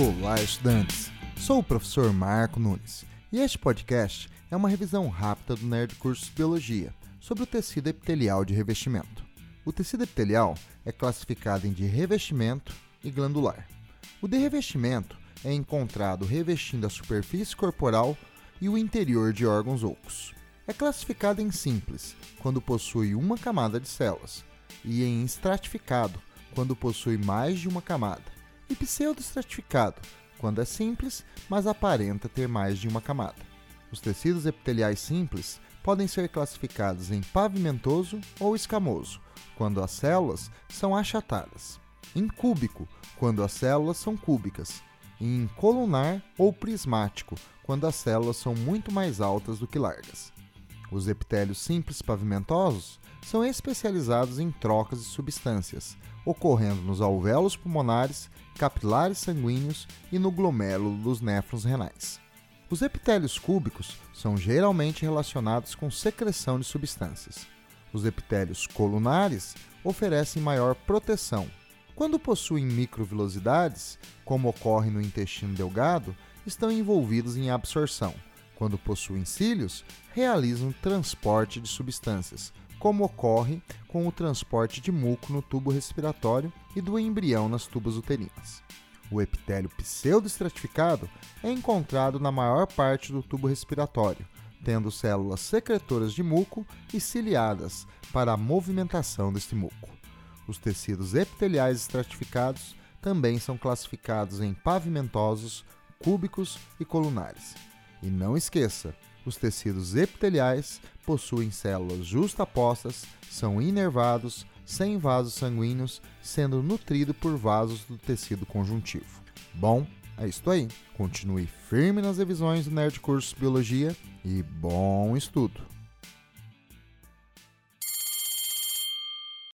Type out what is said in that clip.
Olá, estudantes! Sou o professor Marco Nunes e este podcast é uma revisão rápida do Nerd Cursos Biologia sobre o tecido epitelial de revestimento. O tecido epitelial é classificado em de revestimento e glandular. O de revestimento é encontrado revestindo a superfície corporal e o interior de órgãos ocos. É classificado em simples, quando possui uma camada de células, e em estratificado, quando possui mais de uma camada e pseudoestratificado, quando é simples, mas aparenta ter mais de uma camada. Os tecidos epiteliais simples podem ser classificados em pavimentoso ou escamoso, quando as células são achatadas, em cúbico, quando as células são cúbicas, e em colunar ou prismático, quando as células são muito mais altas do que largas. Os epitélios simples pavimentosos são especializados em trocas de substâncias, ocorrendo nos alvéolos pulmonares, capilares sanguíneos e no glomérulo dos néfrons renais. Os epitélios cúbicos são geralmente relacionados com secreção de substâncias. Os epitélios colunares oferecem maior proteção. Quando possuem microvilosidades, como ocorre no intestino delgado, estão envolvidos em absorção. Quando possuem cílios, realizam transporte de substâncias, como ocorre com o transporte de muco no tubo respiratório e do embrião nas tubas uterinas. O epitélio pseudoestratificado é encontrado na maior parte do tubo respiratório, tendo células secretoras de muco e ciliadas para a movimentação deste muco. Os tecidos epiteliais estratificados também são classificados em pavimentosos, cúbicos e colunares. E não esqueça, os tecidos epiteliais possuem células justapostas, são inervados, sem vasos sanguíneos, sendo nutrido por vasos do tecido conjuntivo. Bom, é isso aí. Continue firme nas revisões do Nerd Curso Biologia e bom estudo!